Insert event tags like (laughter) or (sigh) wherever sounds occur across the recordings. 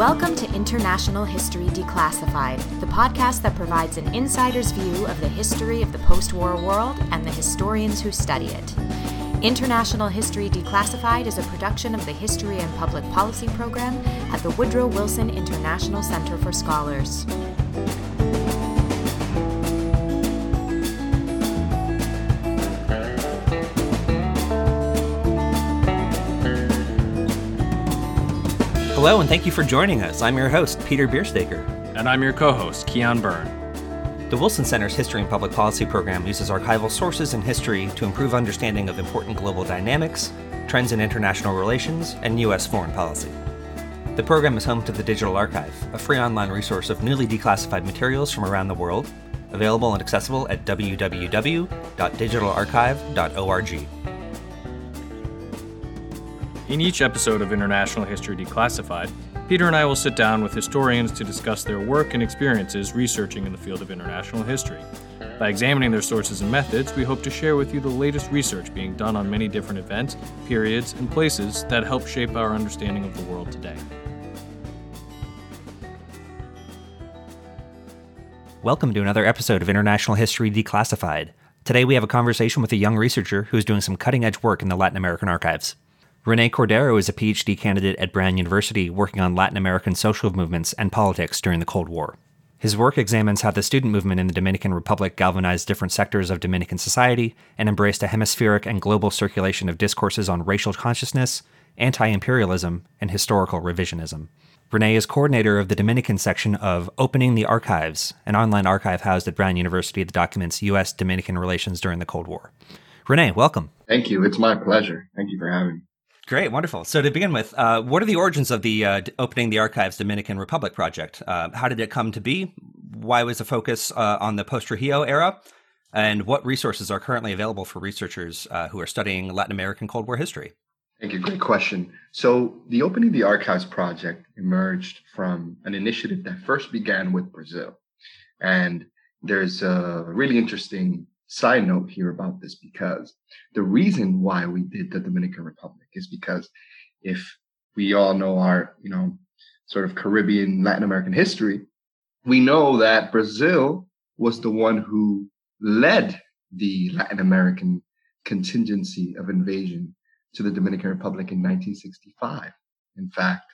Welcome to International History Declassified, the podcast that provides an insider's view of the history of the post war world and the historians who study it. International History Declassified is a production of the History and Public Policy program at the Woodrow Wilson International Center for Scholars. Hello, and thank you for joining us. I'm your host, Peter Biersteker. And I'm your co host, Keon Byrne. The Wilson Center's History and Public Policy program uses archival sources and history to improve understanding of important global dynamics, trends in international relations, and U.S. foreign policy. The program is home to the Digital Archive, a free online resource of newly declassified materials from around the world, available and accessible at www.digitalarchive.org. In each episode of International History Declassified, Peter and I will sit down with historians to discuss their work and experiences researching in the field of international history. By examining their sources and methods, we hope to share with you the latest research being done on many different events, periods, and places that help shape our understanding of the world today. Welcome to another episode of International History Declassified. Today we have a conversation with a young researcher who is doing some cutting edge work in the Latin American archives. René Cordero is a PhD candidate at Brown University working on Latin American social movements and politics during the Cold War. His work examines how the student movement in the Dominican Republic galvanized different sectors of Dominican society and embraced a hemispheric and global circulation of discourses on racial consciousness, anti imperialism, and historical revisionism. René is coordinator of the Dominican section of Opening the Archives, an online archive housed at Brown University that documents U.S. Dominican relations during the Cold War. René, welcome. Thank you. It's my pleasure. Thank you for having me. Great, wonderful. So to begin with, uh, what are the origins of the uh, Opening the Archives Dominican Republic project? Uh, how did it come to be? Why was the focus uh, on the post Trujillo era? And what resources are currently available for researchers uh, who are studying Latin American Cold War history? Thank you. Great question. So the Opening the Archives project emerged from an initiative that first began with Brazil. And there's a really interesting side note here about this because the reason why we did the Dominican Republic is because if we all know our, you know, sort of Caribbean, Latin American history, we know that Brazil was the one who led the Latin American contingency of invasion to the Dominican Republic in 1965. In fact,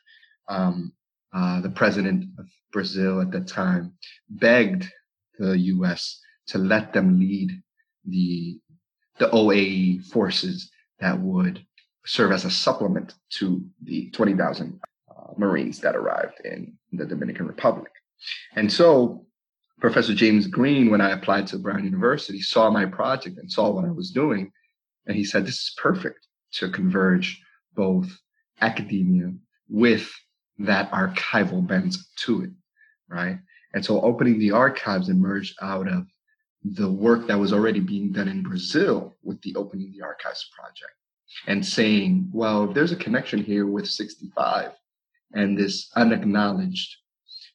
um, uh, the president of Brazil at that time begged the U.S. to let them lead the the OAE forces that would serve as a supplement to the 20,000 uh, Marines that arrived in the Dominican Republic. And so Professor James Green, when I applied to Brown University, saw my project and saw what I was doing. And he said, this is perfect to converge both academia with that archival bent to it, right? And so opening the archives emerged out of the work that was already being done in Brazil with the Opening the Archives project and saying, well, there's a connection here with 65 and this unacknowledged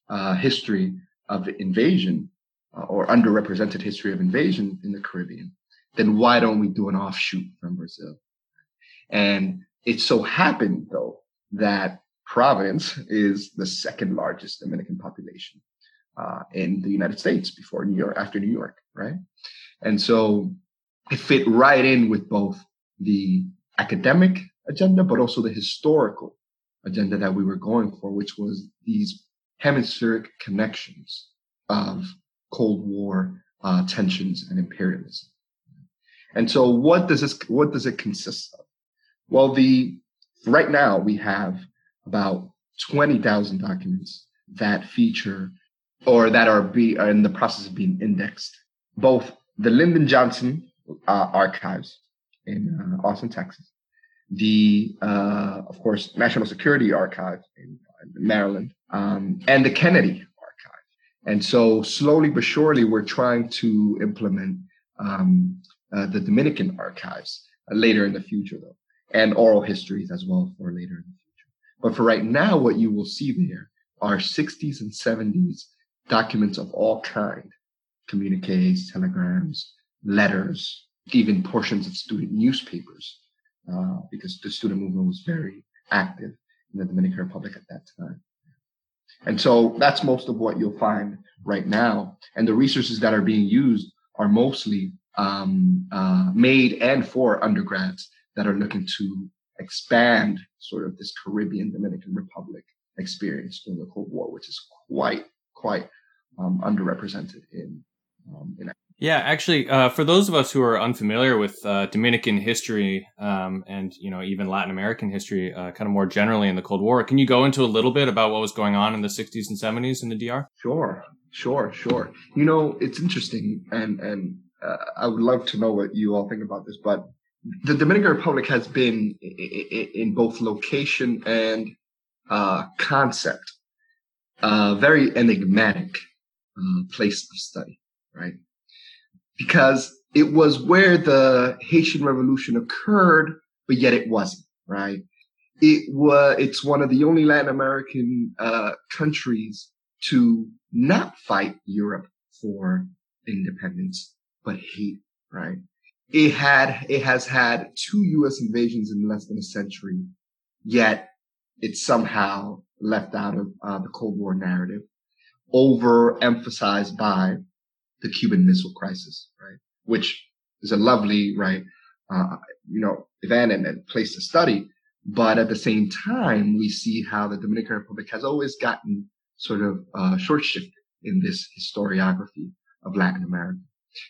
uh, history of invasion uh, or underrepresented history of invasion in the Caribbean, then why don't we do an offshoot from Brazil? And it so happened, though, that Providence is the second largest Dominican population uh, in the United States before New York, after New York, right? And so it fit right in with both the academic agenda, but also the historical agenda that we were going for, which was these hemispheric connections of Cold War uh, tensions and imperialism. And so, what does this? What does it consist of? Well, the right now we have about twenty thousand documents that feature or that are be are in the process of being indexed. Both the Lyndon Johnson uh, archives in uh, Austin, Texas, the uh, of course National Security Archive in Maryland, um, and the Kennedy Archive. And so slowly but surely, we're trying to implement um, uh, the Dominican archives uh, later in the future, though, and oral histories as well for later in the future. But for right now, what you will see there are 60s and 70s documents of all kind, communiques, telegrams, letters, even portions of student newspapers, uh, because the student movement was very active in the Dominican Republic at that time. And so that's most of what you'll find right now. And the resources that are being used are mostly um, uh, made and for undergrads that are looking to expand sort of this Caribbean Dominican Republic experience during the Cold War, which is quite, quite um, underrepresented in, um, in yeah, actually, uh, for those of us who are unfamiliar with uh, Dominican history um, and you know even Latin American history, uh, kind of more generally in the Cold War, can you go into a little bit about what was going on in the '60s and '70s in the DR? Sure, sure, sure. You know, it's interesting, and and uh, I would love to know what you all think about this. But the Dominican Republic has been in both location and uh, concept a very enigmatic uh, place of study, right? because it was where the Haitian Revolution occurred, but yet it wasn't, right? It was, it's one of the only Latin American, uh, countries to not fight Europe for independence, but Haiti, right? It had, it has had two U.S. invasions in less than a century, yet it's somehow left out of uh, the Cold War narrative, overemphasized by the Cuban Missile Crisis, right? Which is a lovely, right, uh, you know, event and, and place to study. But at the same time, we see how the Dominican Republic has always gotten sort of uh, short shifted in this historiography of Latin America.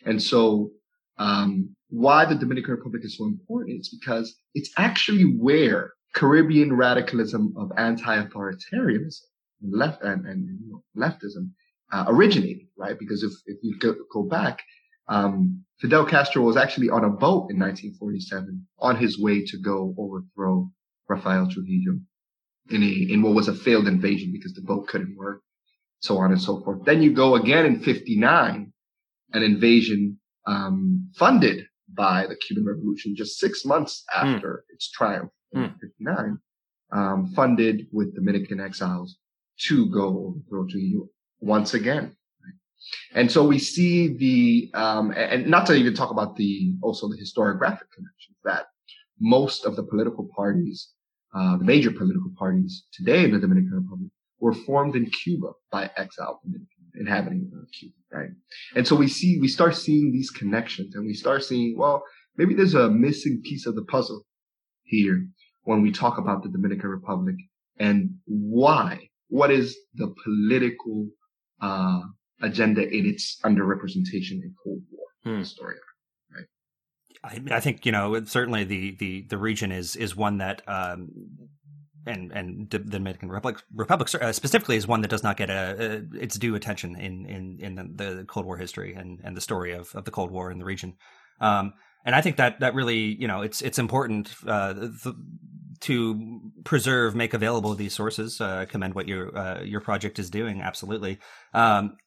And so, um, why the Dominican Republic is so important is because it's actually where Caribbean radicalism of anti-authoritarianism and left and, and you know, leftism uh, originated, right? Because if, if you go, go back, um, Fidel Castro was actually on a boat in 1947 on his way to go overthrow Rafael Trujillo in a, in what was a failed invasion because the boat couldn't work, so on and so forth. Then you go again in 59, an invasion, um, funded by the Cuban Revolution just six months hmm. after mm. its triumph in mm. 59, um, funded with Dominican exiles to go overthrow Trujillo once again. And so we see the, um, and not to even talk about the, also the historiographic connections that most of the political parties, uh, the major political parties today in the Dominican Republic were formed in Cuba by exiled Dominicans inhabiting Cuba, right? And so we see, we start seeing these connections and we start seeing, well, maybe there's a missing piece of the puzzle here when we talk about the Dominican Republic and why, what is the political uh, agenda in its underrepresentation in Cold War hmm. story. Right. I, I, think you know certainly the the the region is is one that. Um, and and the Dominican Republic, Republic uh, specifically is one that does not get a, a its due attention in in in the, the, Cold War history and and the story of, of the Cold War in the region. Um, and I think that that really you know it's it's important uh, the, to preserve, make available these sources. Uh, commend what your uh, your project is doing. Absolutely. Um,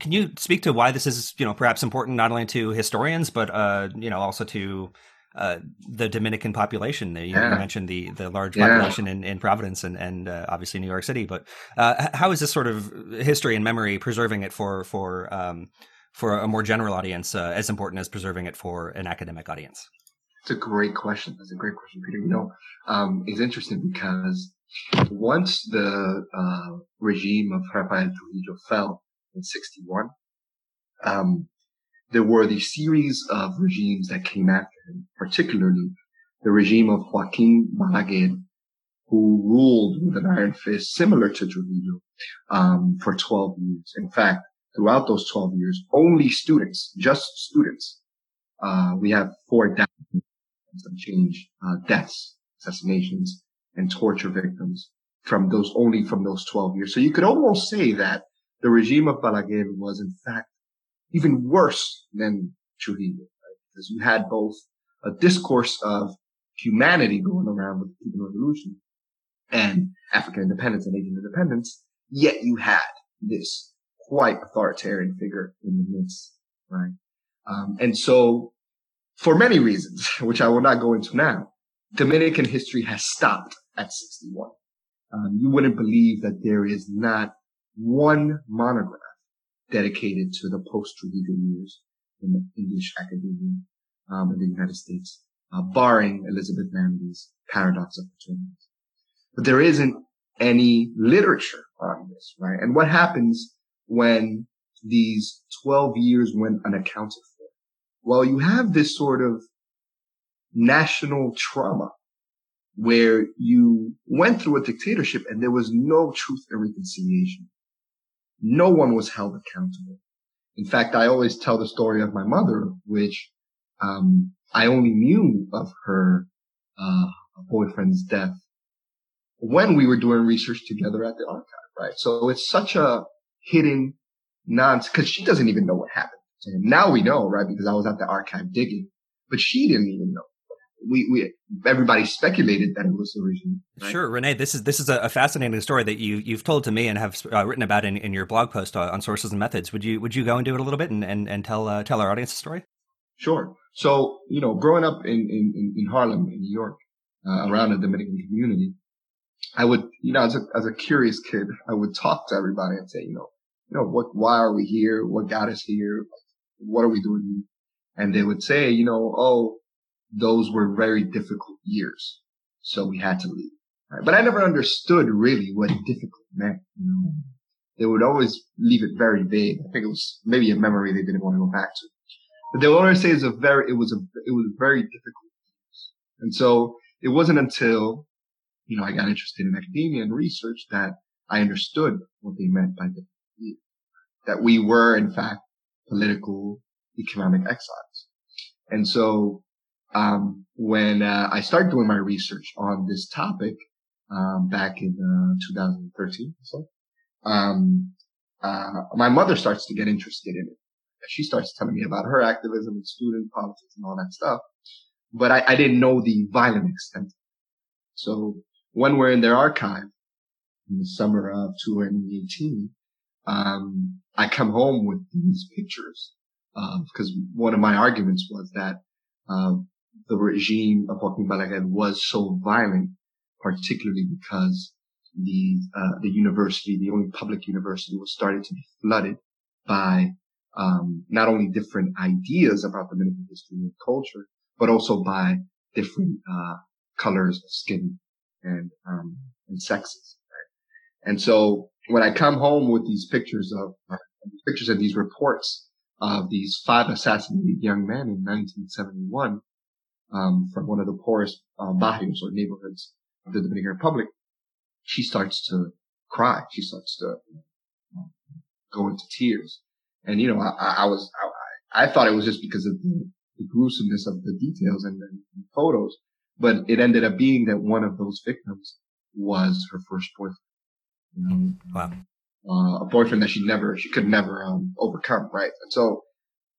can you speak to why this is, you know, perhaps important not only to historians but uh, you know also to uh, the Dominican population? You, yeah. mentioned the the large population yeah. in, in Providence and and uh, obviously New York City. But uh, how is this sort of history and memory preserving it for for um, for a more general audience uh, as important as preserving it for an academic audience? It's a great question. That's a great question, Peter. You know, um, it's interesting because once the uh, regime of Rafael Trujillo fell in 61, um, there were the series of regimes that came after him, particularly the regime of Joaquin Balaguer, who ruled with an iron fist similar to Trujillo um, for 12 years. In fact, throughout those 12 years, only students, just students, uh, we have four deaths some change, uh, deaths, assassinations, and torture victims from those only from those 12 years. So you could almost say that the regime of Balaguer was in fact even worse than Trujillo, right? Because you had both a discourse of humanity going around with the Cuban Revolution and African independence and Asian independence, yet you had this quite authoritarian figure in the midst, right? Um, and so for many reasons, (laughs) which I will not go into now, Dominican history has stopped at 61. Um, you wouldn't believe that there is not one monograph dedicated to the post-Trujillo years in the English academia um, in the United States, uh, barring Elizabeth Manley's Paradox of Paternity. But there isn't any literature on this, right? And what happens when these 12 years went unaccounted for? Well, you have this sort of national trauma where you went through a dictatorship and there was no truth and reconciliation. No one was held accountable. In fact, I always tell the story of my mother, which um, I only knew of her uh, boyfriend's death when we were doing research together at the archive, right? So it's such a hidden nonsense because she doesn't even know what happened him. Now we know, right? Because I was at the archive digging, but she didn't even know. We, we, everybody speculated that it was the regime. Right? Sure, René. This is this is a fascinating story that you you've told to me and have uh, written about in, in your blog post on sources and methods. Would you would you go into it a little bit and and, and tell uh, tell our audience the story? Sure. So you know, growing up in in, in Harlem, in New York, uh, around the Dominican community, I would, you know, as a, as a curious kid, I would talk to everybody and say, you know, you know, what, why are we here? What got us here? What are we doing here? And they would say, you know, oh, those were very difficult years. So we had to leave. Right? But I never understood really what difficult meant. You know, they would always leave it very vague. I think it was maybe a memory they didn't want to go back to. But they would always say it's a very, it was a, it was very difficult. And so it wasn't until you know, I got interested in academia and research that I understood what they meant by the, that we were in fact political economic exiles. And so, um, when, uh, I started doing my research on this topic, um, back in, uh, 2013 so, um, uh, my mother starts to get interested in it. She starts telling me about her activism and student politics and all that stuff. But I, I didn't know the violent extent. So when we're in their archive in the summer of 2018, um, I come home with these pictures because uh, one of my arguments was that uh, the regime of Joaquin Balaguer was so violent, particularly because the uh, the university, the only public university, was starting to be flooded by um, not only different ideas about the Dominican history and culture, but also by different uh, colors of skin and um, and sexes. Right? And so when I come home with these pictures of uh, pictures and these reports of these five assassinated young men in 1971 um, from one of the poorest uh, barrios or neighborhoods of the Dominican Republic, she starts to cry. She starts to go into tears. And you know, I, I was I, I, thought it was just because of the, the gruesomeness of the details and the, the photos, but it ended up being that one of those victims was her first boyfriend. You know, wow. Uh, a boyfriend that she never, she could never um, overcome, right? And so,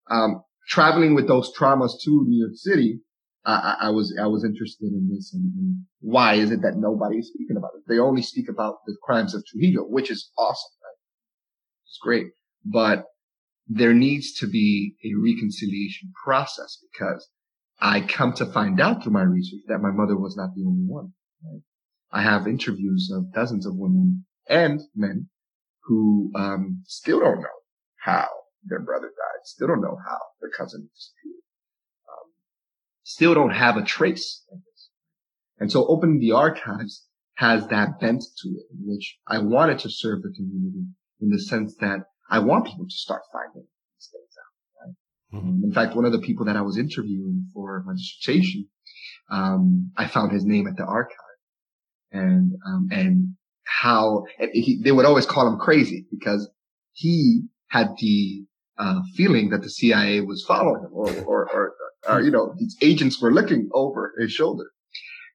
um, traveling with those traumas to New York City, I, I was I was interested in this and, and, why is it that nobody is speaking about it? They only speak about the crimes of Trujillo, which is awesome, right? It's great, but there needs to be a reconciliation process because I come to find out through my research that my mother was not the only one. Right? I have interviews of dozens of women and men who um, still don't know how their brother died, still don't know how their cousin disappeared, um, still don't have a trace of this. And so opening the archives has that bent to it, in which I wanted to serve the community in the sense that I want people to start finding these Mm-hmm. In fact, one of the people that I was interviewing for my dissertation, um, I found his name at the archive and, um, and how he, they would always call him crazy because he had the, uh, feeling that the CIA was following him or, or, or, or, you know, these agents were looking over his shoulder.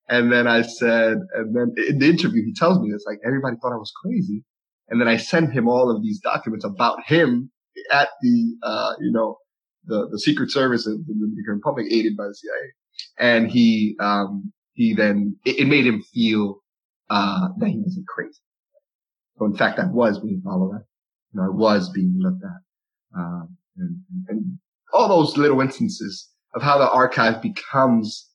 And then I said, and then in the interview, he tells me this, like everybody thought I was crazy. And then I sent him all of these documents about him at the, uh, you know, the, the Secret Service of the Dominican Republic aided by the CIA. And he, um, he then, it, it made him feel, uh, that he wasn't crazy. So in fact, I was being followed. You know, I was being looked at. Um, and, and all those little instances of how the archive becomes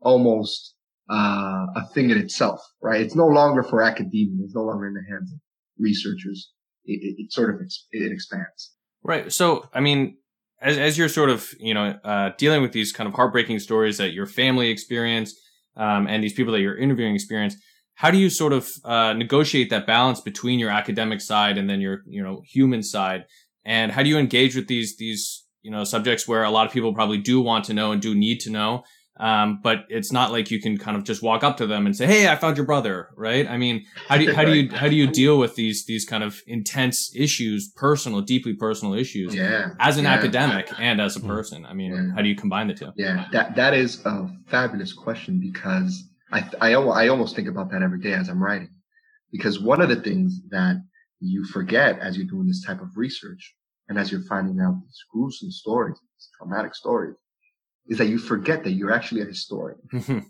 almost, uh, a thing in itself, right? It's no longer for academia. It's no longer in the hands of researchers. It, it, it sort of, it expands. Right. So, I mean, as, as you're sort of, you know, uh, dealing with these kind of heartbreaking stories that your family experienced, um, and these people that you're interviewing experience, how do you sort of uh, negotiate that balance between your academic side and then your you know human side and how do you engage with these these you know subjects where a lot of people probably do want to know and do need to know um, but it's not like you can kind of just walk up to them and say, "Hey, I found your brother." Right? I mean, how do you, how do you how do you deal with these these kind of intense issues, personal, deeply personal issues, yeah, as an yeah. academic and as a person? I mean, yeah. how do you combine the two? Yeah, that that is a fabulous question because I, I I almost think about that every day as I'm writing, because one of the things that you forget as you're doing this type of research and as you're finding out these gruesome stories, these traumatic stories is that you forget that you're actually a historian. (laughs)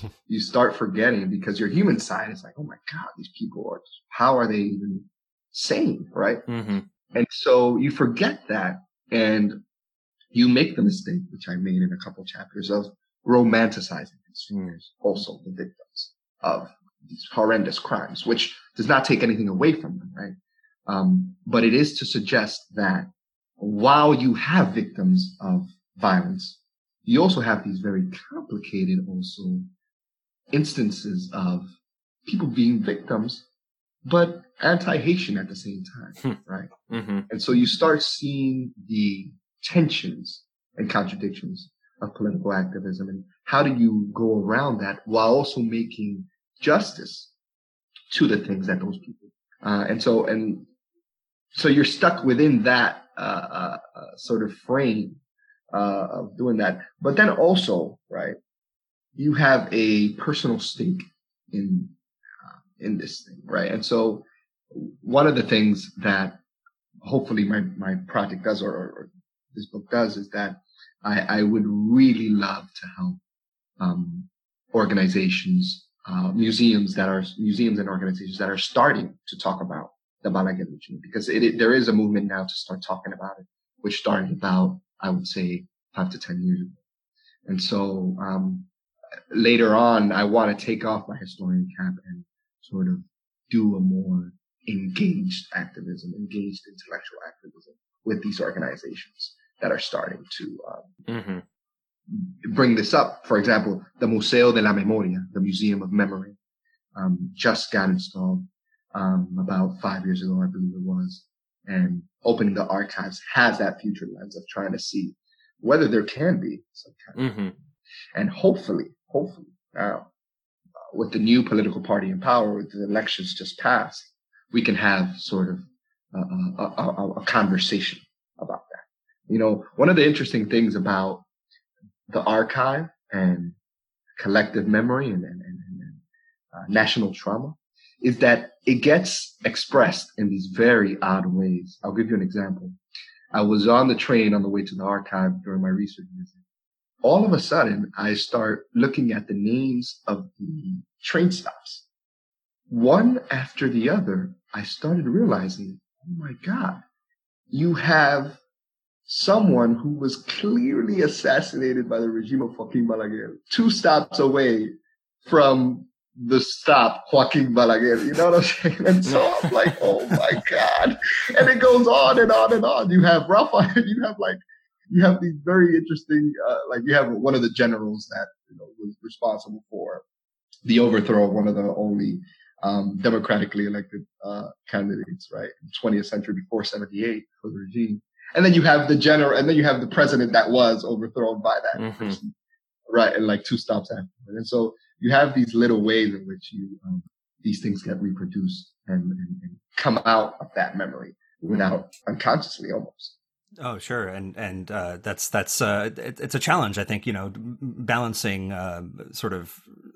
Mm-hmm. you start forgetting because your human side is like, oh my God, these people are, how are they even sane? Right. Mm-hmm. And so you forget that and you make the mistake, which I made in a couple chapters of romanticizing also the victims of these horrendous crimes, which does not take anything away from them. Right. Um, but it is to suggest that while you have victims of violence, you also have these very complicated also instances of people being victims, but anti-Haitian at the same time, hmm. right? Mm-hmm. And so you start seeing the tensions and contradictions of political activism and how do you go around that while also making justice to the things that those people, uh, and so, and so you're stuck within that, uh, uh, uh sort of frame uh, of doing that. But then also, right, you have a personal stake in uh, in this thing, right? And so one of the things that hopefully my my project does or, or this book does is that I, I would really love to help um, organizations, uh, museums that are museums and organizations that are starting to talk about the Balaguer regime because it, it, there is a movement now to start talking about it, which started about I would say five to 10 years ago. And so, um, later on, I want to take off my historian cap and sort of do a more engaged activism, engaged intellectual activism with these organizations that are starting to um, mm-hmm. Bring this up. For example, the Museo de la Memoria, the Museum of Memory, um, just got installed um, about five years ago, I believe it was and opening the archives has that future lens of trying to see whether there can be some kind mm-hmm. and hopefully, hopefully now with the new political party in power, with the elections just passed, we can have sort of a, a, a, a conversation about that. You know, one of the interesting things about the archive and collective memory and, and, and, and uh, national trauma is that it gets expressed in these very odd ways. I'll give you an example. I was on the train on the way to the archive during my research visit. All of a sudden, I start looking at the names of the train stops. One after the other, I started realizing, oh my God, you have someone who was clearly assassinated by the regime of Joaquin Balaguer two stops away from the stop Joaquin Balaguer. You know what I'm saying? And so I'm like, oh my God. And it goes on and on and on. You have Rafael, (laughs) you have like, you have these very interesting, uh, like you have one of the generals that, you know, was responsible for the overthrow of one of the only, um, democratically elected, uh, candidates, right? 20th century before 78 for the regime. And then you have the general, and then you have the president that was overthrown by that mm-hmm. person, right? And like two stops after. And so you have these little ways in which you um, these things get reproduced and, and, and, come out of that memory without unconsciously almost. Oh, sure, and and uh, that's that's uh, it, it's a challenge. I think you know balancing uh, sort of what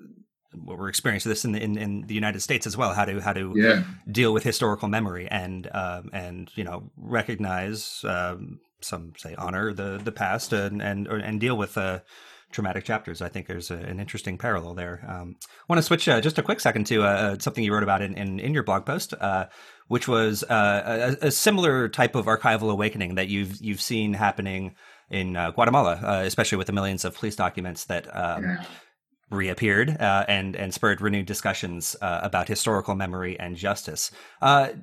we're experiencing this in the, in, in the United States as well. How to how to yeah. deal with historical memory and um, and you know recognize um, some say honor the the past and and and deal with uh, traumatic chapters. I think there's a, an interesting parallel there. Um, I want to switch uh, just a quick second to uh, uh, something you wrote about in, in, in your blog post, uh, which was uh, a, a, similar type of archival awakening that you've you've seen happening in uh, Guatemala, especially with the millions of police documents that. Um, yeah. Reappeared and and spurred renewed discussions about historical memory and justice. I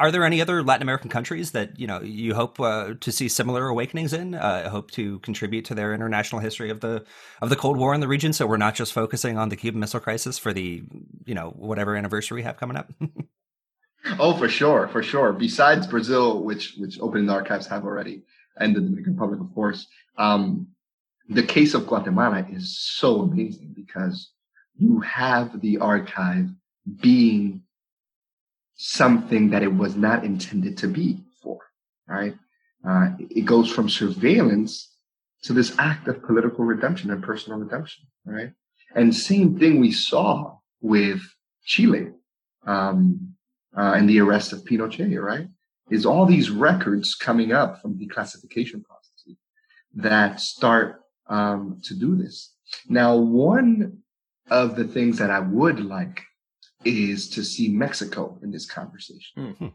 are there any other Latin American countries that you know you hope uh, to see similar awakenings in? Uh, hope to contribute to their international history of the of the Cold War in the region, so we're not just focusing on the Cuban Missile Crisis for the you know whatever anniversary we have coming up. (laughs) oh, for sure, for sure. Besides Brazil, which which the archives have already, and the Dominican Republic, of course. Um, the case of Guatemala is so amazing because you have the archive being something that it was not intended to be for, right? Uh, it goes from surveillance to this act of political redemption and personal redemption, right? And same thing we saw with Chile um, uh, and the arrest of Pinochet, right? Is all these records coming up from declassification processes that start um, to do this. Now, one of the things that I would like is to see Mexico in this conversation. Mm-hmm.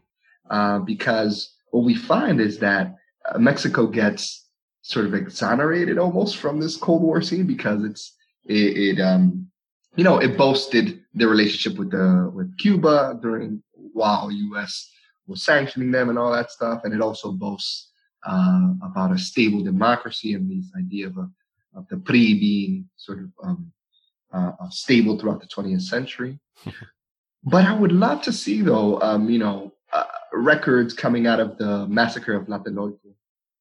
Uh, because what we find is that uh, Mexico gets sort of exonerated almost from this Cold War scene because it's, it, it um, you know, it boasted the relationship with the, with Cuba during, while U.S. was sanctioning them and all that stuff. And it also boasts, uh, about a stable democracy and this idea of a, of the PRI being sort of, um, uh, stable throughout the 20th century. (laughs) But I would love to see, though, um, you know, uh, records coming out of the massacre of Tlatelolco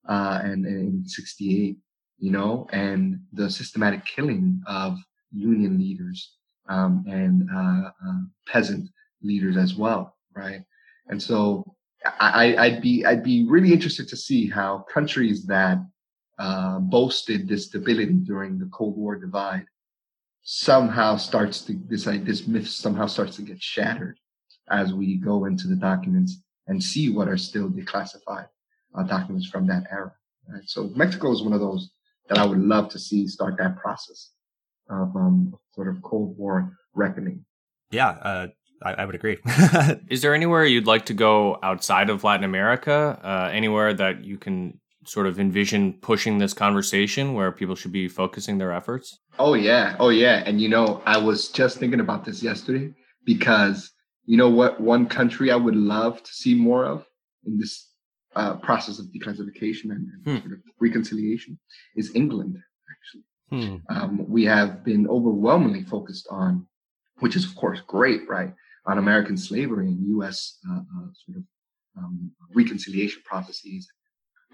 uh, and, and in '68, you know, and the systematic killing of union leaders um, and uh, uh, peasant leaders as well, right? And so I, I'd be I'd be really interested to see how countries that uh, boasted this stability during the Cold War divide somehow starts to this this myth somehow starts to get shattered as we go into the documents and see what are still declassified uh, documents from that era. Right? So Mexico is one of those that I would love to see start that process of um, sort of Cold War reckoning. Yeah, uh, I, I, would agree. (laughs) is there anywhere you'd like to go outside of Latin America? Uh, anywhere that you can sort of envision pushing this conversation where people should be focusing their efforts? Oh yeah, oh yeah. And you know, I was just thinking about this yesterday because you know what? One country I would love to see more of in this uh, process of declassification and, hmm. sort of reconciliation is England. Actually, hmm. um, we have been overwhelmingly focused on, which is of course great, right? On American slavery and U.S. Uh, uh, sort of um, reconciliation processes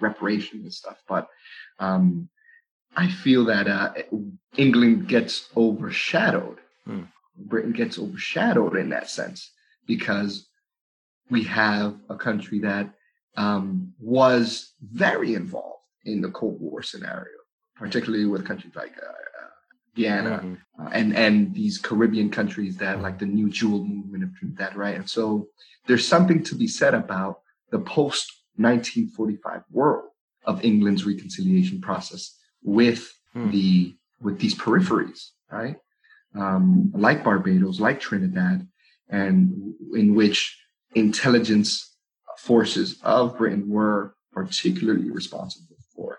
reparation and stuff. But um, I feel that uh, England gets overshadowed. Hmm. Britain gets overshadowed in that sense because we have a country that um, was very involved in the Cold War scenario, particularly with countries like uh, uh, Guyana mm-hmm. uh, and and these Caribbean countries that like the New Jewel movement of Trinidad, right? And so there's something to be said about the post 1945 world of England's reconciliation process with hmm. the with these peripheries, right? Um, like Barbados, like Trinidad, and in which intelligence forces of Britain were particularly responsible for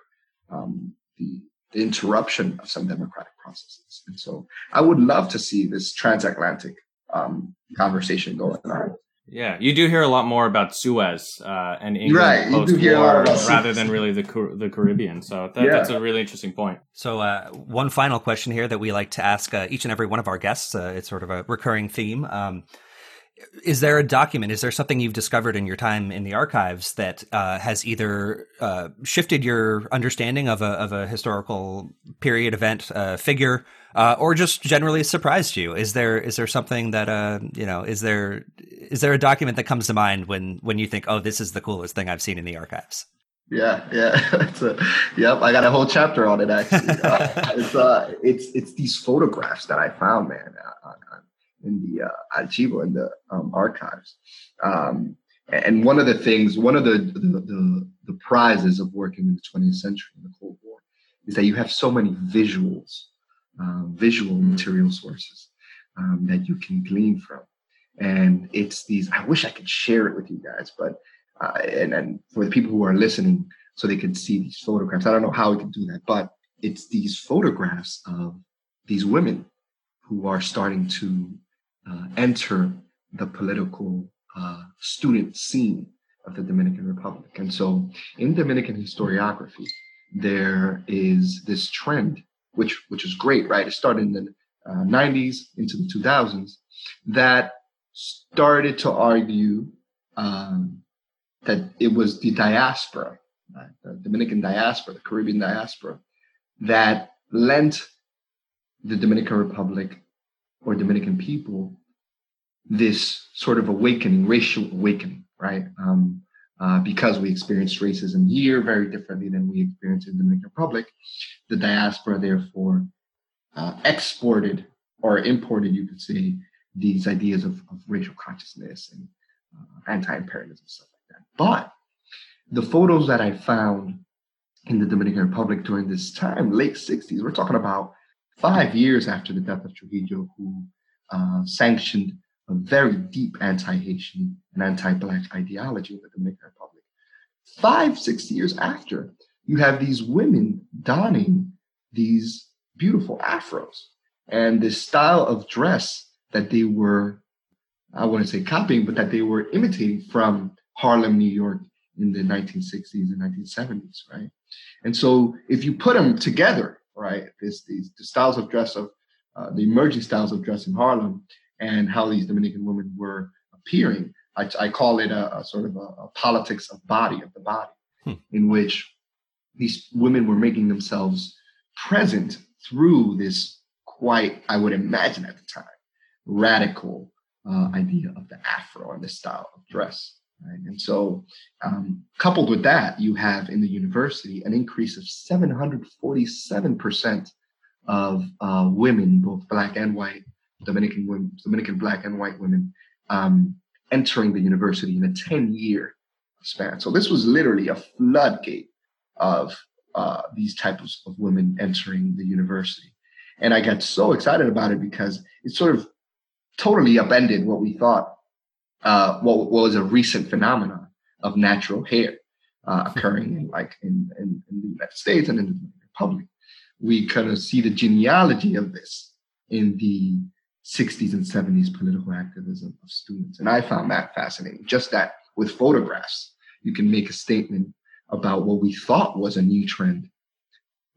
um, the, the interruption of some democratic processes. And so I would love to see this transatlantic um, conversation going on. Yeah, you do hear a lot more about Suez uh, and England right. post-war rather than really the the Caribbean. So that, yeah. that's a really interesting point. So uh, one final question here that we like to ask uh, each and every one of our guests. Uh, it's sort of a recurring theme. Um, is there a document? Is there something you've discovered in your time in the archives that uh, has either uh, shifted your understanding of a of a historical period, event, uh, figure, uh, or just generally surprised you? Is there is there something that uh, you know? Is there is there a document that comes to mind when when you think, oh, this is the coolest thing I've seen in the archives? Yeah, yeah, (laughs) it's a, yep. I got a whole chapter on it. Actually, uh, it's it's it's these photographs that I found, man, in the uh, archivo in the um, archives. Um, and one of the things, one of the, the, the the prizes of working in the 20th century in the Cold War is that you have so many visuals, uh, visual mm. material sources um, that you can glean from. And it's these. I wish I could share it with you guys, but uh, and and for the people who are listening, so they can see these photographs. I don't know how we can do that, but it's these photographs of these women who are starting to uh, enter the political uh, student scene of the Dominican Republic. And so in Dominican historiography, there is this trend, which, which is great, right? It started in the uh, 90s into the 2000s that started to argue um, that it was the diaspora, right? the Dominican diaspora, the Caribbean diaspora, that lent the Dominican Republic or Dominican people this sort of awakening, racial awakening, right? Um, uh, because we experienced racism here very differently than we experienced in the Dominican Republic, the diaspora therefore uh, exported or imported, you could say, these ideas of, of racial consciousness and uh, anti-imperialism stuff like that. But the photos that I found in the Dominican Republic during this time, late 60s, we're talking about five years after the death of Trujillo, who uh, sanctioned a very deep anti-Haitian and anti-Black ideology in the Dominican Republic. Five, six years after, you have these women donning these beautiful afros and this style of dress that they were, I wouldn't say copying, but that they were imitating from Harlem, New York in the 1960s and 1970s, right? And so if you put them together, right, this, these the styles of dress of uh, the emerging styles of dress in Harlem and how these Dominican women were appearing, I, I call it a, a sort of a, a, politics of body, of the body, hmm. in which these women were making themselves present through this quite, I would imagine at the time, radical uh, idea of the afro and the style of dress. Right? And so, um, coupled with that, you have in the university an increase of 747% of uh, women, both black and white, Dominican women, Dominican black and white women, um, entering the university in a 10 year span. So this was literally a floodgate of uh, these types of women entering the university. And I got so excited about it because it sort of totally upended what we thought uh, what, was a recent phenomenon of natural hair uh, occurring in, like in, in, in, the United States and in the Republic. We kind of see the genealogy of this in the 60s and 70s political activism of students. And I found that fascinating. Just that with photographs, you can make a statement about what we thought was a new trend,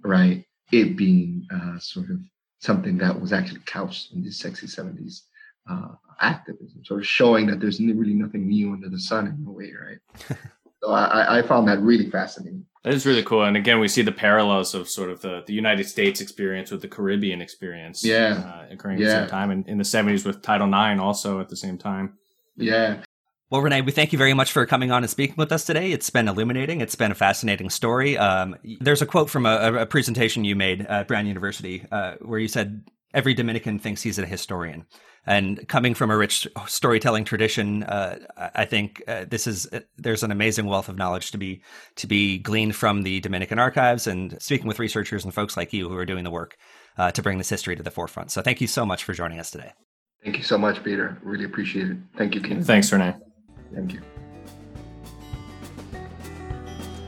right? It being uh, sort of something that was actually couched in the 60s, 70s uh, activism, sort of showing that there's really nothing new under the sun in a way, right? (laughs) so I, I found that really fascinating. That is really cool. And again, we see the parallels of sort of the, the United States experience with the Caribbean experience. Yeah. Uh, occurring yeah. at the same time. And in the 70s with Title IX also at the same time. Yeah. Well, René, we thank you very much for coming on and speaking with us today. It's been illuminating. It's been a fascinating story. Um, there's a quote from a, a, presentation you made at Brown University uh, where you said, Every Dominican thinks he's a historian. And coming from a rich storytelling tradition, uh, I think uh, this is uh, there's an amazing wealth of knowledge to be to be gleaned from the Dominican archives and speaking with researchers and folks like you who are doing the work uh, to bring this history to the forefront. So thank you so much for joining us today. Thank you so much, Peter. Really appreciate it. Thank you, Ken. Thanks, René. Thank you.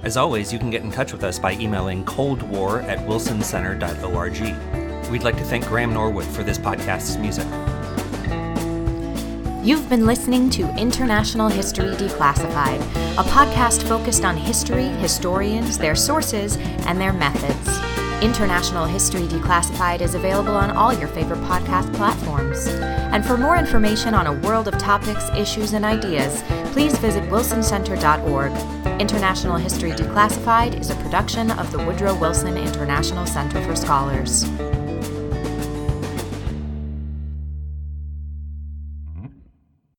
As always, you can get in touch with us by emailing coldwar at wilsoncenter.org. We'd like to thank Graham Norwood for this podcast's music. You've been listening to International History Declassified, a podcast focused on history, historians, their sources, and their methods. International History Declassified is available on all your favorite podcast platforms. And for more information on a world of topics, issues, and ideas, please visit wilsoncenter.org. International History Declassified is a production of the Woodrow Wilson International Center for Scholars.